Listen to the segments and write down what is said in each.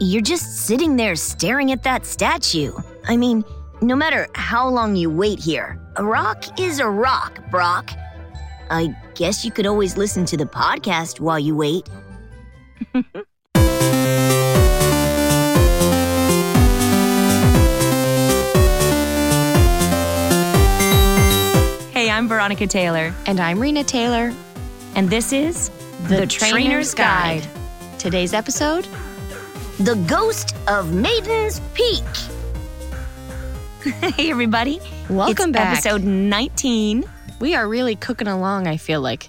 you're just sitting there staring at that statue. I mean, no matter how long you wait here, a rock is a rock, Brock. I guess you could always listen to the podcast while you wait. hey, I'm Veronica Taylor. And I'm Rena Taylor. And this is The, Trainer's Guide. Today's episode The Ghost of Maiden's Peak. hey, everybody. Welcome it's back. Episode 19. We are really cooking along, I feel like.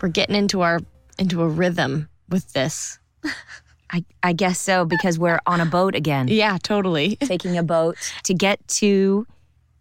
We're getting into our into a rhythm with this. I, I guess so, because we're on a boat again. Yeah, totally. Taking a boat to get to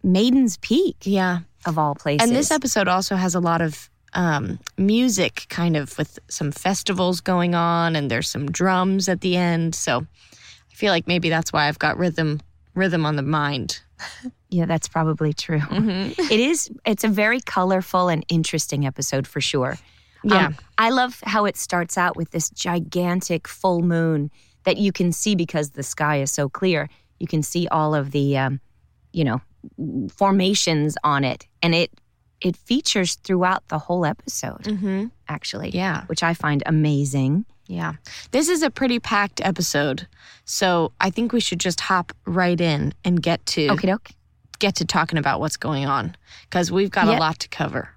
Maiden's Peak, Yeah. of all places. And this episode also has a lot of um, music, kind of with some festivals going on, and there's some drums at the end. So I feel like maybe that's why I've got rhythm rhythm on the mind. Yeah, that's probably true. Mm-hmm. It is, it's a very colorful and interesting episode for sure. Yeah. Um, I love how it starts out with this gigantic full moon that you can see because the sky is so clear. You can see all of the, um, you know, formations on it, and it it features throughout the whole episode. mm-hmm. Actually, Yeah. which I find amazing. Yeah. This is a pretty packed episode. So I think we should just hop right in and get to Okay, doke. get to talking about what's going on because we've got Yep. a lot to cover.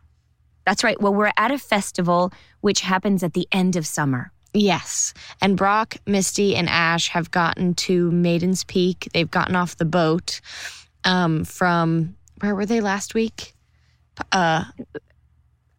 That's right. Well, we're at a festival which happens at the end of summer. Yes. And Brock, Misty, and Ash have gotten to Maiden's Peak. They've gotten off the boat um, from where were they last week? Uh,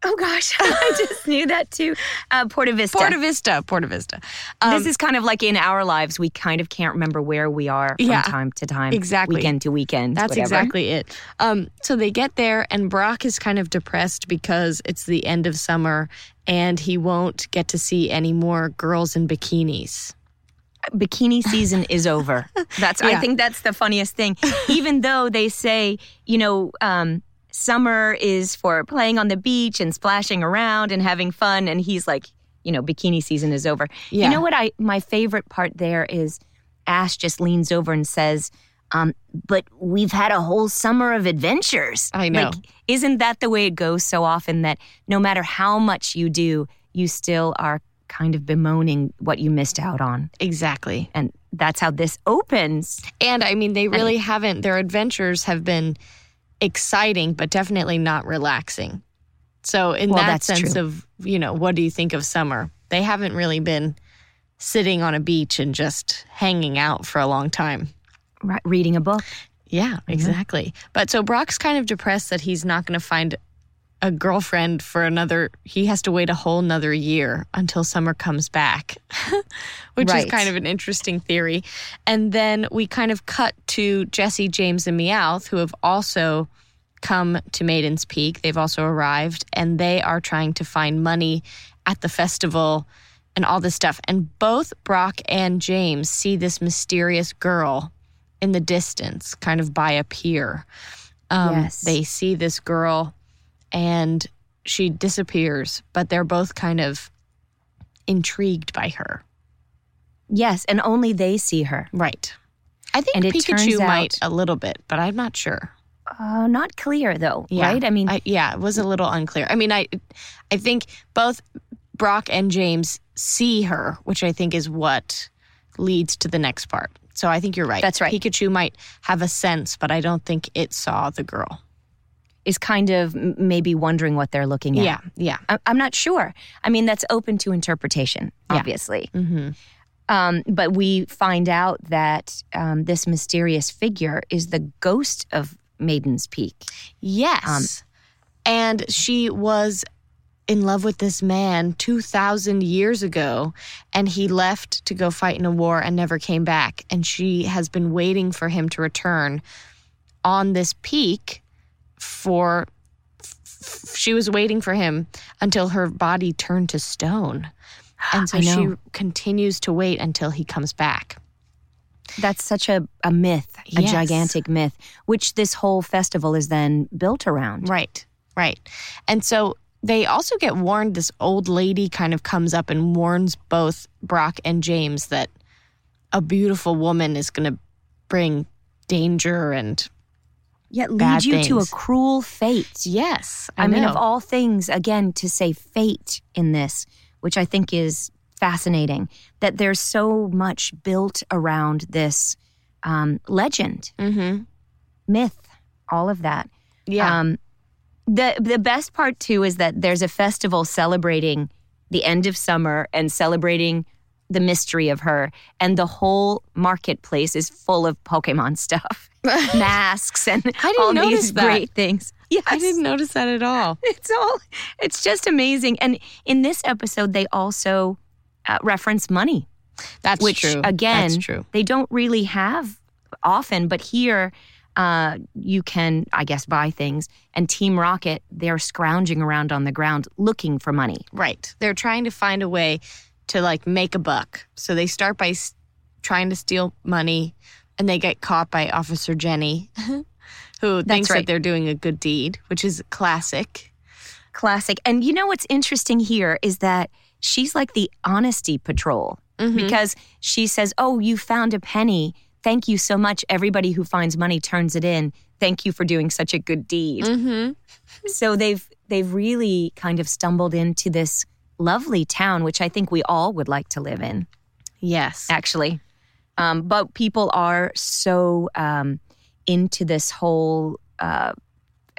Oh gosh, I just knew that too. Uh, Porta Vista. Porta Vista. Porta Vista. Um, this is kind of like in our lives, we kind of can't remember where we are from Yeah, time to time. exactly. Weekend to weekend. That's whatever. exactly it. Um, so they get there, and Brock is kind of depressed because it's the end of summer and he won't get to see any more girls in bikinis. Bikini season is over. That's. I think that's the funniest thing. Even though they say, you know, um, summer is for playing on the beach and splashing around and having fun, and he's like, you know, bikini season is over. Yeah. You know what? I my favorite part there is Ash just leans over and says. Um, but we've had a whole summer of adventures. I know. Like, isn't that the way it goes so often that no matter how much you do, you still are kind of bemoaning what you missed out on? Exactly. And that's how this opens. And I mean, they really haven't, their adventures have been exciting, but definitely not relaxing. So, in Well, that sense true. of, you know, what do you think of summer? They haven't really been sitting on a beach and just hanging out for a long time. Right, reading a book. Yeah, mm-hmm. exactly. But so Brock's kind of depressed that he's not going to find a girlfriend for another, he has to wait a whole nother year until summer comes back, which Right. is kind of an interesting theory. And then we kind of cut to Jessie, James, and Meowth, who have also come to Maiden's Peak. They've also arrived and they are trying to find money at the festival and all this stuff. And both Brock and James see this mysterious girl in the distance, kind of by a pier. Um, Yes. They see this girl and she disappears, but they're both kind of intrigued by her. Yes, and only they see her. Right. I think And it Pikachu turns might out- a little bit, but I'm not sure. Uh, not clear though, Yeah. right? I mean, I, yeah, it was a little unclear. I mean, I, I think both Brock and James see her, which I think is what leads to the next part. So I think you're right. That's right. Pikachu might have a sense, but I don't think it saw the girl. Is kind of maybe wondering what they're looking at. Yeah, yeah. I- I'm not sure. I mean, that's open to interpretation, Yeah. obviously. Mm-hmm. Um, but we find out that um, this mysterious figure is the ghost of Maiden's Peak. Yes. Um, and she was in love with this man 2,000 years ago, and he left to go fight in a war and never came back. And she has been waiting for him to return on this peak for. f- She was waiting for him until her body turned to stone. And so she continues to wait until he comes back. That's such a, a myth, a Yes. gigantic myth, which this whole festival is then built around. Right, right. And so they also get warned. This old lady kind of comes up and warns both Brock and James that a beautiful woman is going to bring danger and Yet lead you to a cruel fate. yes, I, I, mean, of all things, again, to say fate in this, which I think is fascinating, that there's so much built around this um, legend, mm-hmm. myth, all of that. yeah, Um, the the best part too is that there's a festival celebrating the end of summer and celebrating the mystery of her, and the whole marketplace is full of Pokemon stuff, masks, and I didn't all these that. great things. Yes. I didn't notice that at all. It's all. It's just amazing. And in this episode, they also uh, reference money, That's which true. again, That's true. they don't really have often. But here, uh, you can, I guess, buy things. And Team Rocket, they're scrounging around on the ground looking for money. Right. They're trying to find a way to like make a buck. So they start by s- trying to steal money and they get caught by Officer Jenny, who thinks that they're doing a good deed, which is classic. Classic. And you know what's interesting here is that she's like the honesty patrol Mhm. because she says, "Oh, you found a penny." Thank you so much. Everybody who finds money turns it in. Thank you for doing such a good deed. Mhm. so they've they've really kind of stumbled into this lovely town which i think we all would like to live in Yes. actually um, but people are so um, into this whole uh,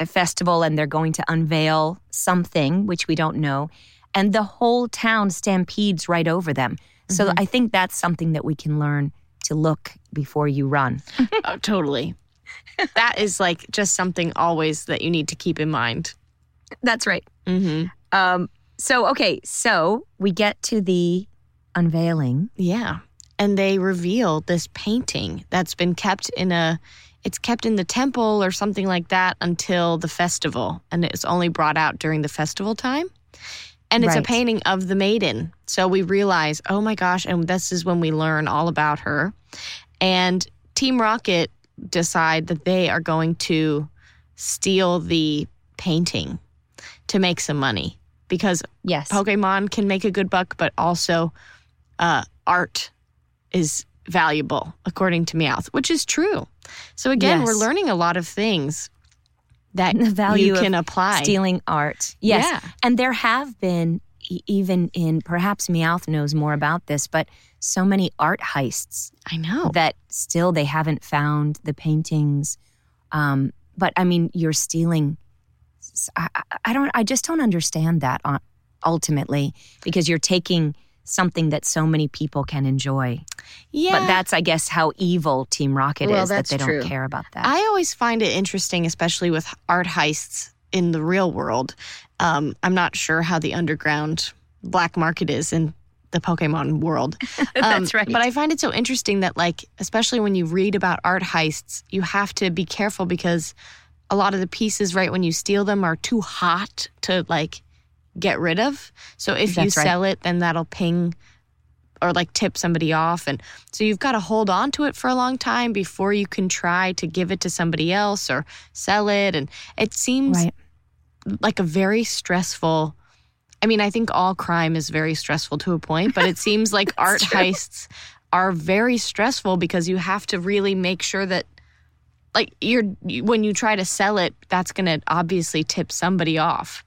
festival and they're going to unveil something which we don't know and the whole town stampedes right over them so i think that's something that we can learn to look before you run Oh, totally. that is like just something always that you need to keep in mind. that's right Mm-hmm. um, so okay so we get to the unveiling Yeah. And they reveal this painting that's been kept in a it's kept in the temple or something like that until the festival and it's only brought out during the festival time. And it's a painting of the maiden. So we realize, oh my gosh, and this is when we learn all about her. And Team Rocket decide that they are going to steal the painting to make some money because yes Pokemon can make a good buck, but also uh, art is valuable, according to Meowth, which is true. So again, Yes. we're learning a lot of things that The value you can apply. stealing art. Yes. Yeah. And there have been, even in perhaps Meowth knows more about this, but so many art heists I know. that still they haven't found the paintings. Um, but I mean, you're stealing. I, I- I don't, I just don't understand that uh, ultimately because you're taking something that so many people can enjoy. yeah. But that's, I guess, how evil Team Rocket Well, is that they don't care about that. I always find it interesting, especially with art heists in the real world. Um, I'm not sure how the underground black market is in the Pokemon world. Um, That's right. But I find it so interesting that, like, especially when you read about art heists, you have to be careful because a lot of the pieces, right, when you steal them, are too hot to like get rid of. So if you That's right. sell it, then that'll ping or like tip somebody off. And so you've got to hold on to it for a long time before you can try to give it to somebody else or sell it. And it seems right. like a very stressful. I mean, I think all crime is very stressful to a point, but it seems like art true. heists are very stressful because you have to really make sure that like you're when you try to sell it, that's going to obviously tip somebody off.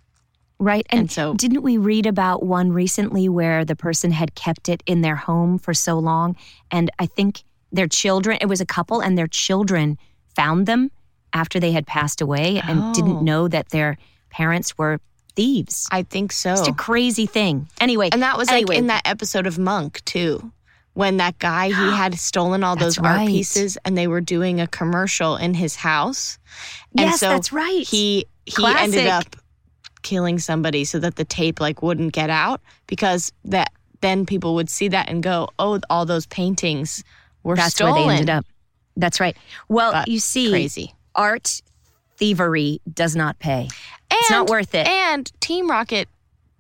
Right. And, And so- didn't we read about one recently where the person had kept it in their home for so long? And I think their children, it was a couple, and their children found them after they had passed away and Oh. didn't know that their parents were thieves. I think so. It's a crazy thing. Anyway. And that was like in that episode of Monk too, when that guy he had stolen all That's those art right. pieces, and they were doing a commercial in his house. And Yes, so that's right. He he ended up killing somebody so that the tape like wouldn't get out because that then people would see that and go, oh, all those paintings were That's stolen. where they ended up. That's right. Well, But you see, Crazy. art thievery does not pay. it's not worth it. And Team Rocket,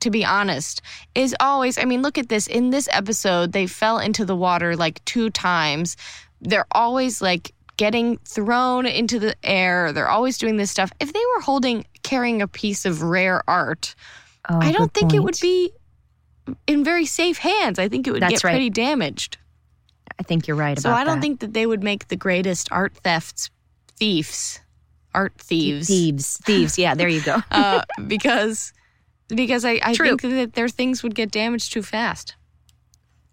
to be honest, is always, I mean, look at this. In this episode, they fell into the water like two times. They're always like getting thrown into the air. They're always doing this stuff. If they were holding, carrying a piece of rare art, Oh, I don't think it would be in very safe hands. I think it would That's get right. pretty damaged. I think you're right. So I don't that. think that they would make the greatest art thefts thieves, art thieves, thieves, thieves. Yeah, there you go. uh, because because I, I True. think that their things would get damaged too fast,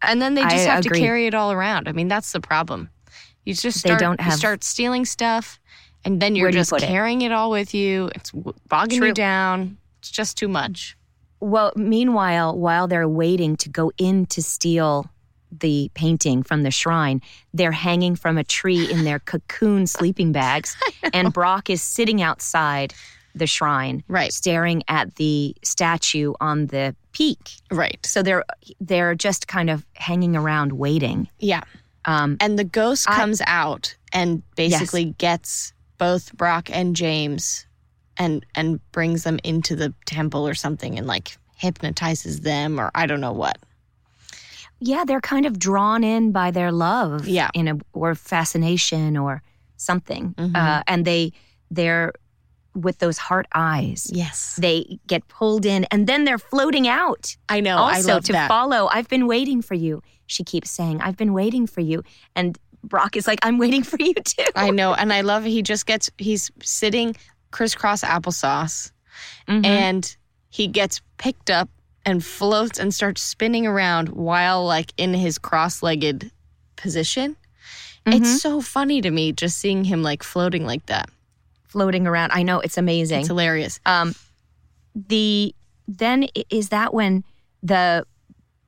and then they I just have agree. to carry it all around. I mean, that's the problem. You just They start don't you have- start stealing stuff, and then you're do you just it? carrying it? all with you. It's bogging True. you down. It's just too much. Well, meanwhile, while they're waiting to go in to steal the painting from the shrine, they're hanging from a tree in their cocoon sleeping bags, and Brock is sitting outside the shrine, Right. staring at the statue on the peak. Right. So they're they're just kind of hanging around waiting. Yeah. Um, And the ghost I- comes out and basically gets both Brock and James and and brings them into the temple or something and like hypnotizes them or I don't know what. yeah, they're kind of drawn in by their love, Yeah. in a or fascination or something, Mhm. uh, and they they're with those heart eyes. Yes. They get pulled in, and then they're floating out. I know. I also love to that. follow. I've been waiting for you. She keeps saying, "I've been waiting for you," and Brock is like, "I'm waiting for you too." I know. And I love he just gets he's sitting crisscross applesauce Mhm. and he gets picked up and floats and starts spinning around while like in his cross-legged position. Mhm. It's so funny to me just seeing him like floating like that. floating around. I know it's amazing. It's hilarious. um, the then is that when the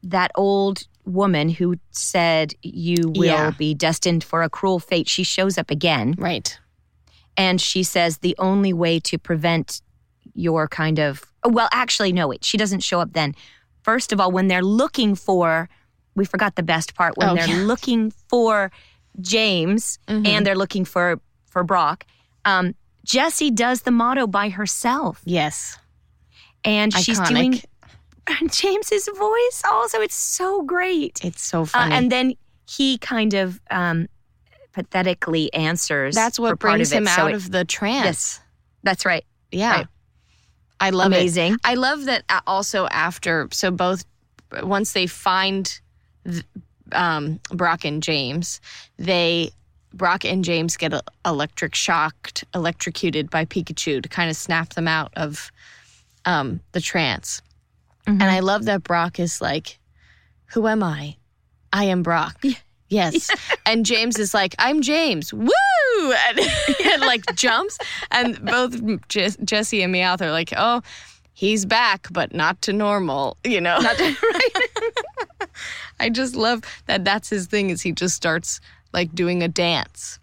that old woman who said you will Yeah. be destined for a cruel fate she shows up again Right. and she says the only way to prevent your kind of well actually no wait she doesn't show up then first of all when they're looking for we forgot the best part when Oh, they're yeah. looking for james Mhm. and they're looking for for brock um, jessie does the motto by herself Yes. and she's Iconic. doing James's voice also. It's so great. It's so Uh, funny. and then he kind of um, pathetically answers. That's what brings of it. him So out it- of the trance. Yes. That's right. Yeah. Right. I love it. Amazing. I love that uh, also after, so both, once they find um, Brock and James, they, Brock and James get uh, electric shocked, electrocuted by Pikachu to kind of snap them out of um, the trance. Mhm. And I love that Brock is like, Who am I? I am Brock. Yes. And James is like, I'm James. Woo! And, and like jumps. And both Je- Jessie and Meowth are like, Oh, he's back, but not to normal, you know? not to right. I just love that that's his thing is he just starts like doing a dance.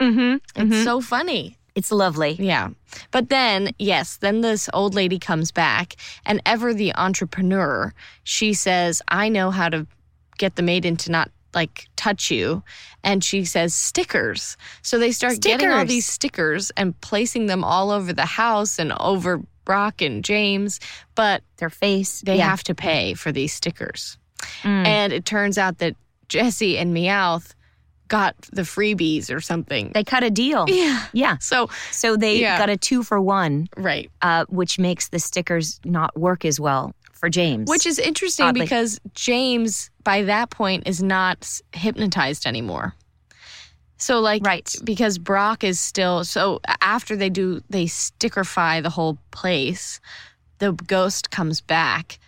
Mm-hmm. It's so funny. It's lovely. Yeah. But then, yes, then this old lady comes back, and Ever the entrepreneur, she says, I know how to get the maiden to not like touch you. And she says, stickers. So they start getting all these stickers and placing them all over the house and over Brock and James. But Their face. they yeah. have to pay for these stickers. Mm. And it turns out that Jessie and Meowth got the freebies or something. They cut a deal. yeah. Yeah. So, So they Yeah. got a two for one, right. uh, which makes the stickers not work as well for James. Which is interesting Oddly. because James, by that point, is not hypnotized anymore. So, like, Right. because Brock is still so after they do they stickerify the whole place, the ghost comes back,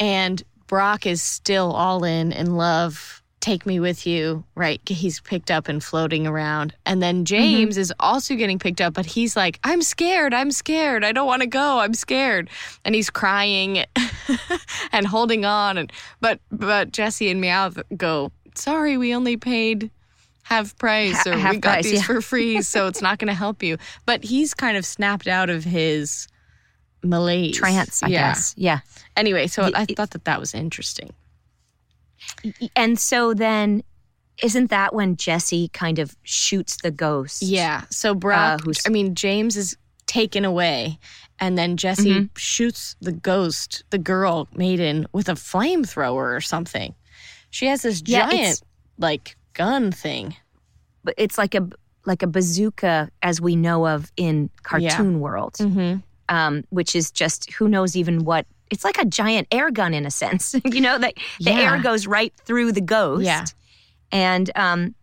and Brock is still all in in love. Take me with you, right? He's picked up and floating around. And then James mm-hmm. is also getting picked up, but he's like, I'm scared. I'm scared. I don't want to go. I'm scared. And he's crying and holding on. And but but Jessie and Meowth go, sorry, we only paid half price or half we got price, these yeah. for free, so it's not going to help you. But he's kind of snapped out of his malaise. trance, I yeah. guess. Yeah. Anyway, so Y- I it- thought that that was interesting. And so then, isn't that when Jessie kind of shoots the ghost? Yeah. So Brock, Uh, who's- I mean, James is taken away, and then Jessie Mm-hmm. shoots the ghost, the girl maiden, with a flamethrower or something. She has this Yeah, giant, like, gun thing. But it's like a like a bazooka as we know of in cartoon world, Mm-hmm. um, which is just who knows even what. It's like a giant air gun in a sense. you know, that the Yeah. air goes right through the ghost. Yeah. And um,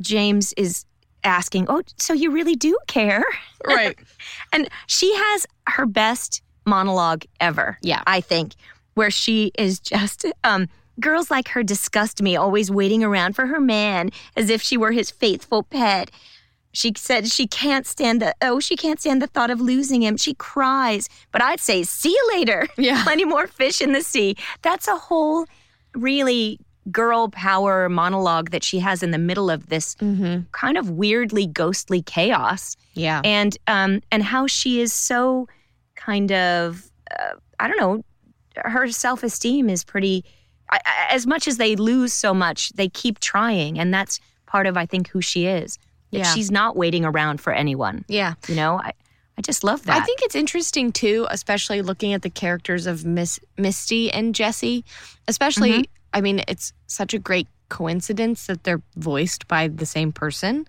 James is asking, "Oh, so you really do care?" Right. and she has her best monologue ever. Yeah. I think, where she is just um girls like her disgust me, always waiting around for her man as if she were his faithful pet. She said she can't stand the oh, she can't stand the thought of losing him. She cries. But I'd say, see you later. Yeah. Plenty more fish in the sea. That's a whole really girl power monologue that she has in the middle of this Mm-hmm. kind of weirdly ghostly chaos Yeah. and um and how she is so kind of uh, I don't know her self-esteem is pretty I, as much as they lose so much they keep trying and that's part of I think who she is that Yeah. she's not waiting around for anyone yeah. you know I I just love that I think it's interesting too, especially looking at the characters of Miss Misty and Jessie. Especially, Mm-hmm. I mean, it's such a great coincidence that they're voiced by the same person.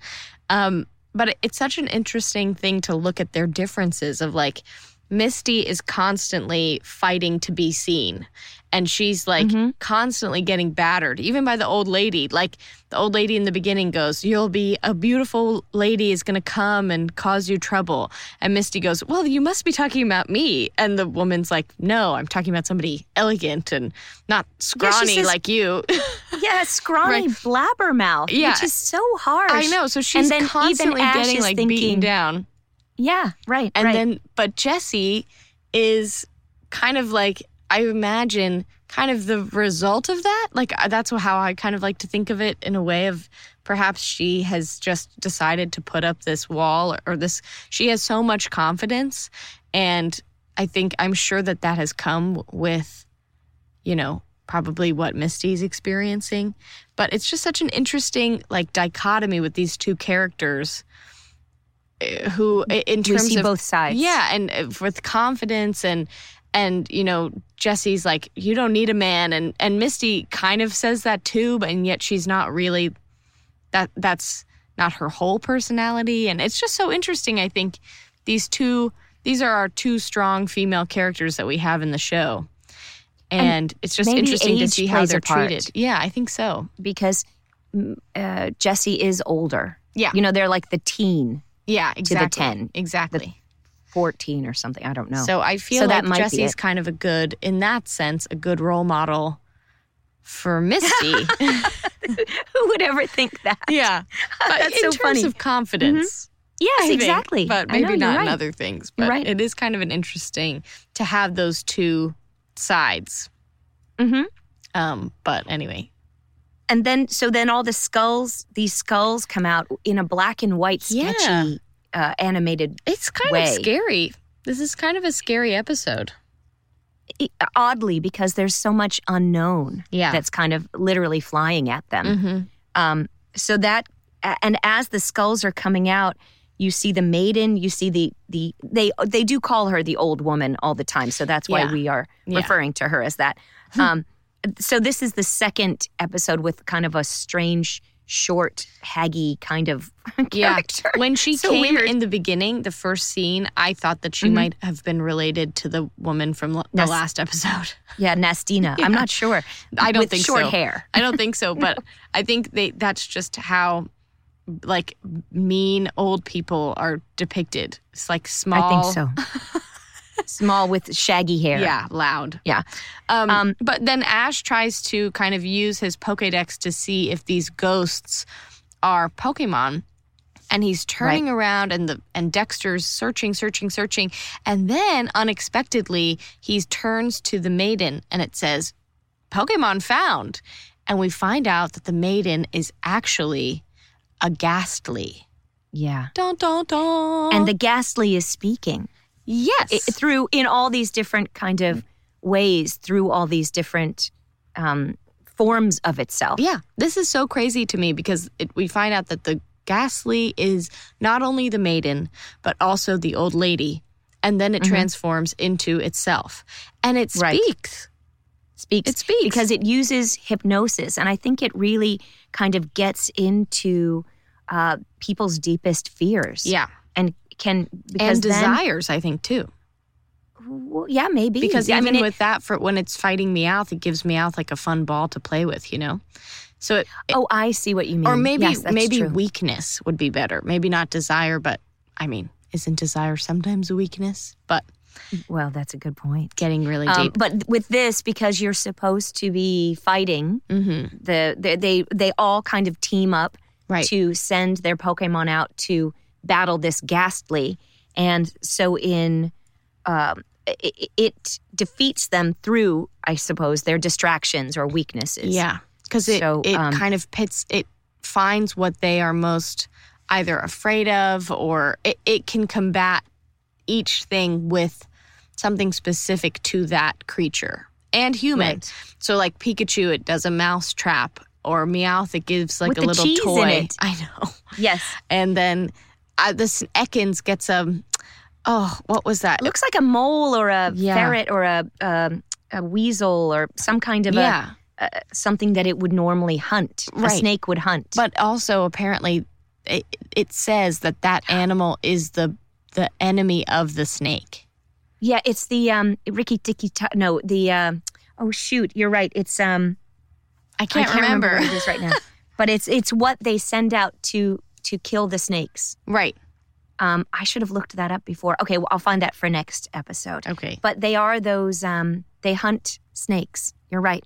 Um, but it's such an interesting thing to look at their differences of like Misty is constantly fighting to be seen. And she's like Mhm. constantly getting battered, even by the old lady. Like the old lady in the beginning goes, You'll be a beautiful lady is going to come and cause you trouble. And Misty goes, Well, you must be talking about me. And the woman's like, No, I'm talking about somebody elegant and not scrawny says- like you. yeah scrawny blabbermouth Yeah. which is so harsh I know. So she's then constantly getting like thinking- beaten down. Yeah right And right. then, but Jessie is kind of like, I imagine, kind of the result of that. Like, uh, that's how I kind of like to think of it in a way of perhaps she has just decided to put up this wall or, or this, she has so much confidence. And I think, I'm sure that that has come with, you know, probably what Misty's experiencing. But it's just such an interesting, like, dichotomy with these two characters. Who, in we terms see of both sides yeah, and uh, with confidence and and you know Jessie's like you don't need a man and and Misty kind of says that too, but and yet she's not really that that's not her whole personality and it's just so interesting I think these two these are our two strong female characters that we have in the show. And, it's just interesting to see how they're treated. Yeah, I think so. because mm, uh, Jessie is older Yeah. you know they're like the teen Yeah, exactly. 10. Exactly. 14 or something i don't know So I feel So like that Jessie's kind of a good, in that sense, a good role model for Misty. who would ever think that yeah, but That's in so terms funny. of confidence, yes I think, exactly but maybe know, not right. in other things. But right. it is kind of an interesting to have those two sides. Mhm. Um, but anyway, and then so then all the skulls these skulls come out in a black and white Yeah. sketchy uh, animated it's kind Way. of scary. This is kind of a scary episode. i- oddly because there's so much unknown Yeah. that's kind of literally flying at them Mm-hmm. Um, so that, and as the skulls are coming out, you see the maiden. You see the the they they do call her the old woman all the time. So that's why Yeah. we are Yeah. referring to her as that. Um, so this is the second episode with kind of a strange, short, haggy kind of character. Yeah. When she So came weird. in the beginning, the first scene, I thought that she Mhm. might have been related to the woman from l- the last episode. Yeah, Nastina. I'm not sure. I don't With think short so. hair. I don't think so, but I think they that's just how like mean old people are depicted. It's like small. I think so. Small with shaggy hair. Yeah, loud. Yeah. Um, Um, but then Ash tries to kind of use his Pokédex to see if these ghosts are Pokemon. And he's turning around and the and Dexter's searching, searching, searching. And then unexpectedly he turns to the maiden and it says, Pokemon found. And we find out that the maiden is actually a gastly. Yeah. Dun dun dun. And the gastly is speaking. Yes. it, through in all these different kind of ways through all these different um, forms of itself Yeah, this is so crazy to me because it, we find out that the gastly is not only the maiden, but also the old lady. And then it Mhm. transforms into itself. And it Right. speaks. speaks It speaks. because it uses hypnosis and i think it really kind of gets into uh, people's deepest fears Yeah. And can because And then, desires, I think, too. well, yeah maybe Because I even mean, it- with that, for when it's fighting Meowth, it gives Meowth like a fun ball to play with, you know? So it, it- Oh, I see what you mean. or maybe Yes, maybe true. weakness would be better. Maybe not desire, but I mean, isn't desire sometimes a weakness? But Well, that's a good point. getting really Um, deep. but with this, because you're supposed to be fighting, mm-hmm. the, the they they all kind of team up Right. to send their Pokemon out to battle this Gastly, and so in um, it, it defeats them through, I suppose, their distractions or weaknesses. Yeah, because it So, it um, kind of pits it finds what they are most either afraid of or it, it can combat each thing with something specific to that creature and human. Right. So like Pikachu, it does a mouse trap, or Meowth, it gives like With a little toy. it. I know. Yes. And then uh, this Ekans gets a oh, what was that? It looks like a mole or a Yeah. ferret or a um, a weasel or some kind of yeah. a, something that it would normally hunt. A snake would hunt. But also, apparently, it, it says that that animal is the the enemy of the snake. yeah, it's the um Rikki-Tikki. Ta- no, the um oh shoot, you're right. It's um I I can't, remember. what it is right now. but it's it's what they send out to to kill the snakes. right. Um, I should have looked that up before. Okay, well, I'll find that for next episode. Okay. But they are those. Um, they hunt snakes. You're right.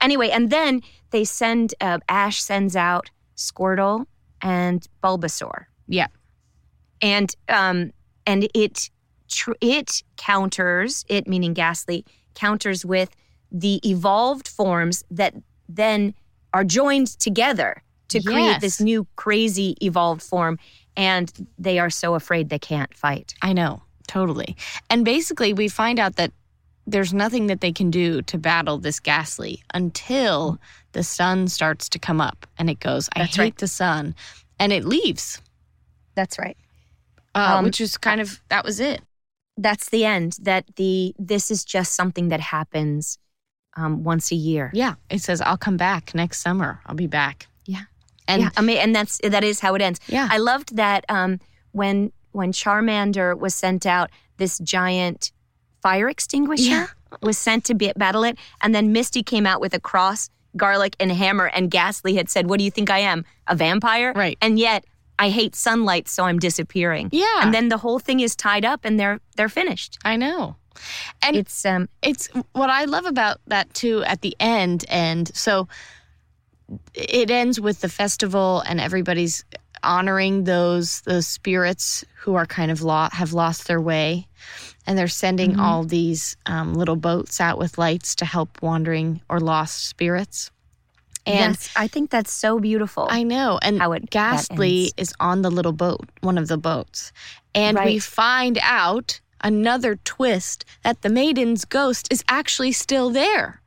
Anyway, and then they send. Uh, Ash sends out Squirtle and Bulbasaur, Yeah. and um, and it tr- it counters it meaning Gastly counters with the evolved forms that then are joined together to create this new crazy evolved form, and they are so afraid they can't fight. I know. Totally. And basically, we find out that there's nothing that they can do to battle this gastly until the sun starts to come up and it goes, I That's hate right. the sun. And it leaves, That's right. uh, Um, which is kind of, that was it. that's the end that the this is just something that happens um, once a year Yeah. It says, I'll come back next summer. I'll be back. And yeah i mean and that's that is how it ends yeah. i loved that um, when when charmander was sent out this giant fire extinguisher Yeah. was sent to be, battle it and then misty came out with a cross garlic and hammer and gastly had said what do you think i am a vampire Right. and yet i hate sunlight so i'm disappearing yeah. and then the whole thing is tied up and they're they're finished I know. And it's um it's what I love about that too at the end. And so it ends with the festival and everybody's honoring those those spirits who are kind of lo- have lost their way, and they're sending Mhm. all these um, little boats out with lights to help wandering or lost spirits. And yes i think that's so beautiful I know, and how it Gastly is on the little boat, one of the boats. And we find out another twist that the maiden's ghost is actually still there.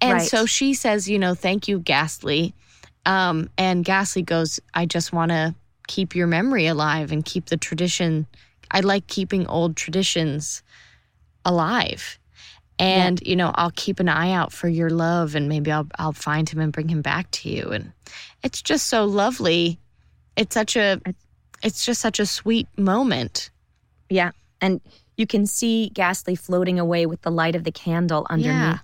And Right. so she says, you know, thank you, Gastly. Um, and Gastly goes, I just want to keep your memory alive and keep the tradition. I like keeping old traditions alive. And you know, I'll keep an eye out for your love, and maybe I'll I'll find him and bring him back to you. And it's just so lovely. It's such a, it's just such a sweet moment. Yeah. And you can see Gastly floating away with the light of the candle underneath Yeah.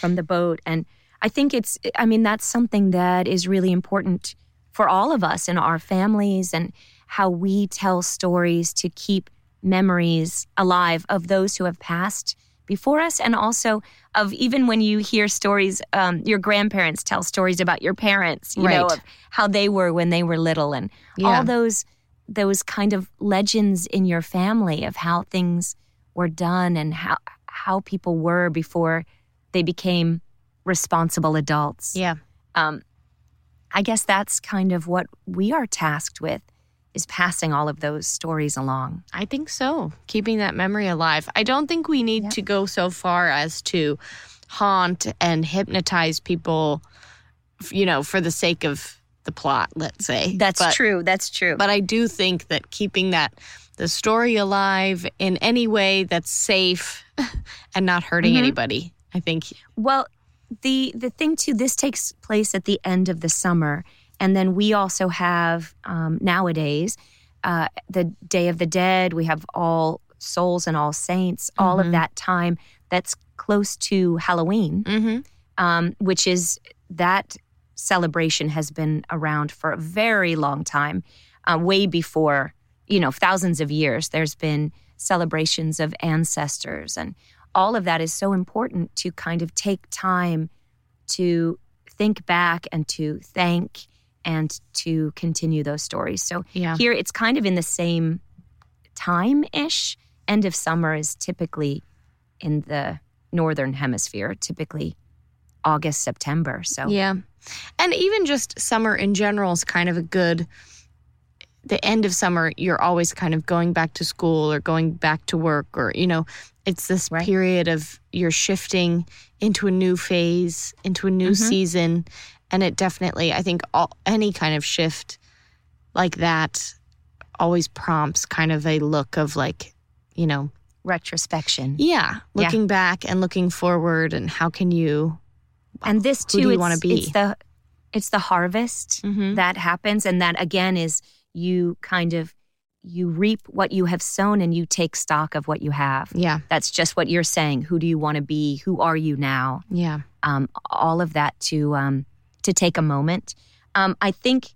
From the boat. And I think it's, I mean, that's something that is really important for all of us in our families and how we tell stories to keep memories alive of those who have passed before us and also of even when you hear stories um, your grandparents tell stories about your parents you know Right. of how they were when they were little and Yeah. all those those kind of legends in your family of how things were done and how how people were before they became responsible adults. Yeah. Um, I guess that's kind of what we are tasked with is passing all of those stories along. I think so. Keeping that memory alive. I don't think we need Yeah. to go so far as to haunt and hypnotize people, you know, for the sake of the plot, let's say. That's But- true. That's true. But I do think that keeping that the story alive in any way that's safe and not hurting Mhm. anybody, I think Well, the the thing too, this takes place at the end of the summer, and then we also have um, nowadays uh, the Day of the Dead. We have All Souls and All Saints. All Mhm. of that time that's close to Halloween, Mhm. um, which is that celebration has been around for a very long time, uh, way before, you know, thousands of years. There's been celebrations of ancestors, and all of that is so important to kind of take time to think back and to thank and to continue those stories. So Yeah. here it's kind of in the same time ish. End of summer is typically in the northern hemisphere, typically August, September. So Yeah. And even just summer in general is kind of a good the end of summer you're always kind of going back to school or going back to work or you know it's this Right. period of you're shifting into a new phase into a new Mhm. season and it definitely i think all, any kind of shift like that always prompts kind of a look of like you know retrospection. yeah looking back and looking forward and how can you And this too, do you it's, wanna be? it's the it's the harvest Mhm. that happens, and that again is you kind of you reap what you have sown, and you take stock of what you have. yeah That's just what you're saying. Who do you want to be? Who are you now? yeah um, all of that to um, to take a moment. Um, I think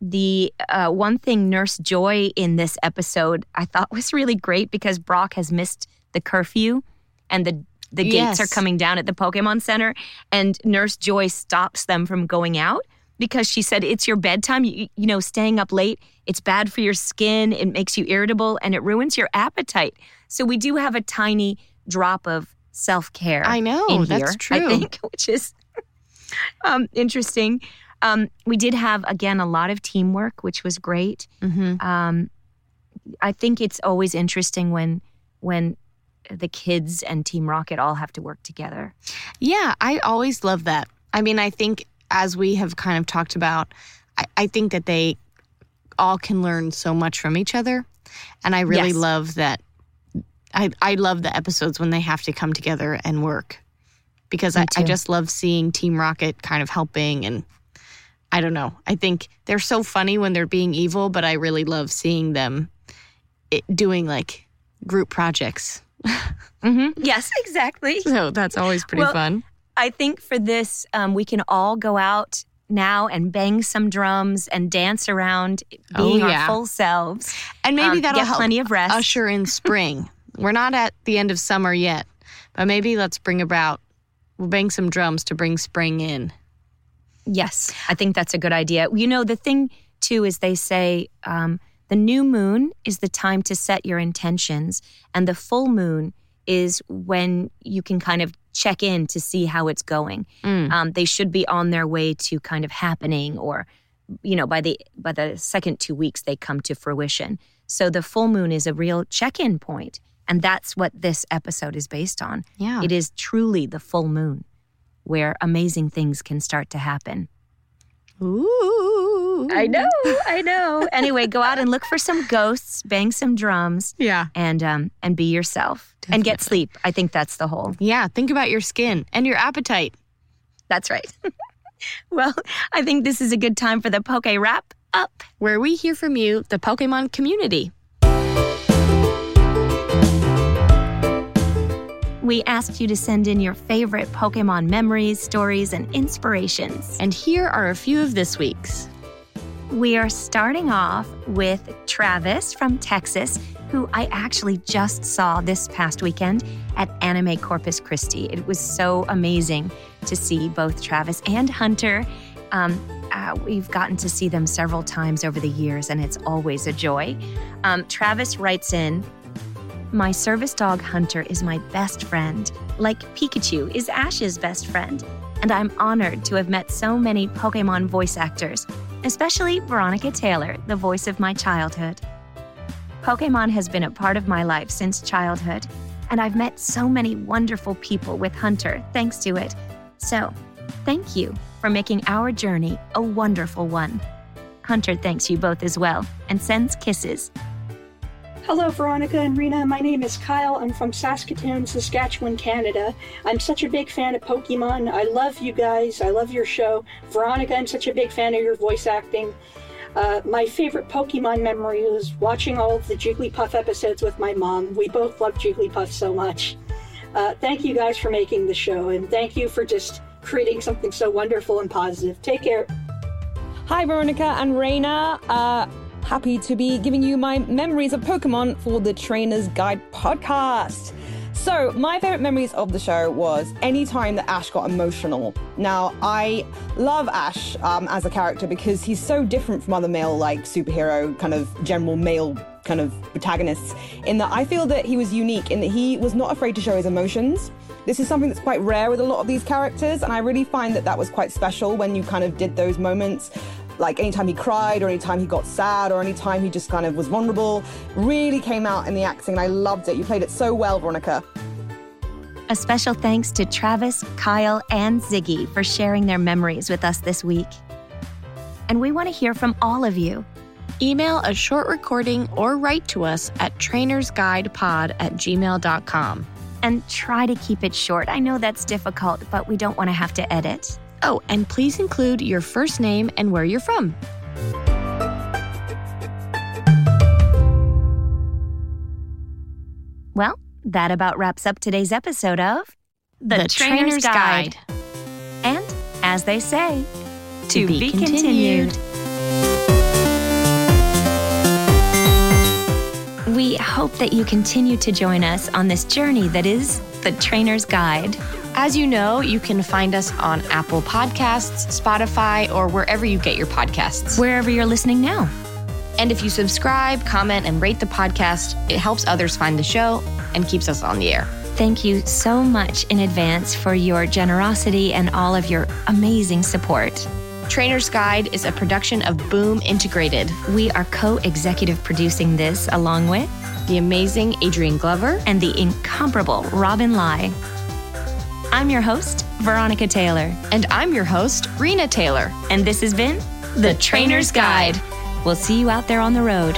the uh, one thing Nurse Joy in this episode I thought was really great because Brock has missed the curfew and the the gates Yes. are coming down at the Pokemon Center, and Nurse Joy stops them from going out because she said it's your bedtime. You, you know, staying up late it's bad for your skin. It makes you irritable and it ruins your appetite. So we do have a tiny drop of self care i know in that's true I think, which is um, interesting. Um, we did have again a lot of teamwork, which was great. hmm Um, I think it's always interesting when when the kids and Team Rocket all have to work together. Yeah, I always love that. I mean, I think as we have kind of talked about, I, I think that they all can learn so much from each other. And I really Yes. love that. I, I love the episodes when they have to come together and work because I, I just love seeing Team Rocket kind of helping. And I don't know. I think they're so funny when they're being evil, but I really love seeing them it, doing like group projects. Mm-hmm. Yes, exactly. So that's always pretty Well, fun. I think for this, um, we can all go out now and bang some drums and dance around, Oh, being yeah. our full selves. And maybe Um, that'll get help plenty of rest. usher in spring. We're not at the end of summer yet, but maybe let's bring about, we'll bang some drums to bring spring in. Yes, I think that's a good idea. You know, the thing too is they say um, the new moon is the time to set your intentions, and the full moon is when you can kind of check in to see how it's going. Mm. Um, they should be on their way to kind of happening, or you know, by the by the second two weeks they come to fruition. So the full moon is a real check-in point, and that's what this episode is based on. Yeah. It is truly the full moon where amazing things can start to happen. Ooh. I know, I know. anyway, go out and look for some ghosts, bang some drums, Yeah. and um and be yourself and get sleep. I think that's the whole. Yeah. Think about your skin and your appetite. That's right. well, I think this is a good time for the poke wrap up. where we hear from you, the Pokemon community. We asked you to send in your favorite Pokemon memories, stories, and inspirations. And here are a few of this week's. We are starting off with Travis from Texas, who I actually just saw this past weekend at Anime Corpus Christi. It was so amazing to see both Travis and Hunter. Um, uh, we've gotten to see them several times over the years, and it's always a joy. Um, Travis writes in, my service dog Hunter is my best friend, like Pikachu is Ash's best friend, and I'm honored to have met so many Pokemon voice actors, especially Veronica Taylor, the voice of my childhood. Pokemon has been a part of my life since childhood, and I've met so many wonderful people with Hunter thanks to it. So, thank you for making our journey a wonderful one. Hunter thanks you both as well and sends kisses. Hello, Veronica and Rena. My name is Kyle. I'm from Saskatoon, Saskatchewan, Canada. I'm such a big fan of Pokemon. I love you guys. I love your show. Veronica, I'm such a big fan of your voice acting. Uh, my favorite Pokemon memory was watching all of the Jigglypuff episodes with my mom. We both love Jigglypuff so much. Uh, thank you guys for making the show, and thank you for just creating something so wonderful and positive. Take care. Hi, Veronica and Rena. Uh, happy to be giving you my memories of Pokemon for the Trainer's Guide podcast. So, my favorite memories of the show was any time that Ash got emotional. Now, I love Ash um, as a character because he's so different from other male, like superhero, kind of general male kind of protagonists, in that I feel that he was unique in that he was not afraid to show his emotions. This is something that's quite rare with a lot of these characters, and I really find that that was quite special when you kind of did those moments like anytime he cried or anytime he got sad or anytime he just kind of was vulnerable really came out in the acting and I loved it. You played it so well, Veronica. A special thanks to Travis, Kyle, and Ziggy for sharing their memories with us this week. And we want to hear from all of you. Email a short recording or write to us at trainersguidepod at gmail.com. And try to keep it short. I know that's difficult, but we don't want to have to edit. Oh, and please include your first name and where you're from. Well, that about wraps up today's episode of The, the Trainer's, Trainer's Guide. Guide. And as they say, to, to be, be continued. continued. We hope that you continue to join us on this journey that is The Trainer's Guide. As you know, you can find us on Apple Podcasts, Spotify, or wherever you get your podcasts. Wherever you're listening now. And if you subscribe, comment, and rate the podcast, it helps others find the show and keeps us on the air. Thank you so much in advance for your generosity and all of your amazing support. Trainer's Guide is a production of Boom Integrated. We are co executive producing this along with the amazing Adrian Glover and the incomparable Robin Lai. I'm your host, Veronica Taylor. And I'm your host, Rena Taylor. And this has been The, the Trainer's Guide. We'll see you out there on the road.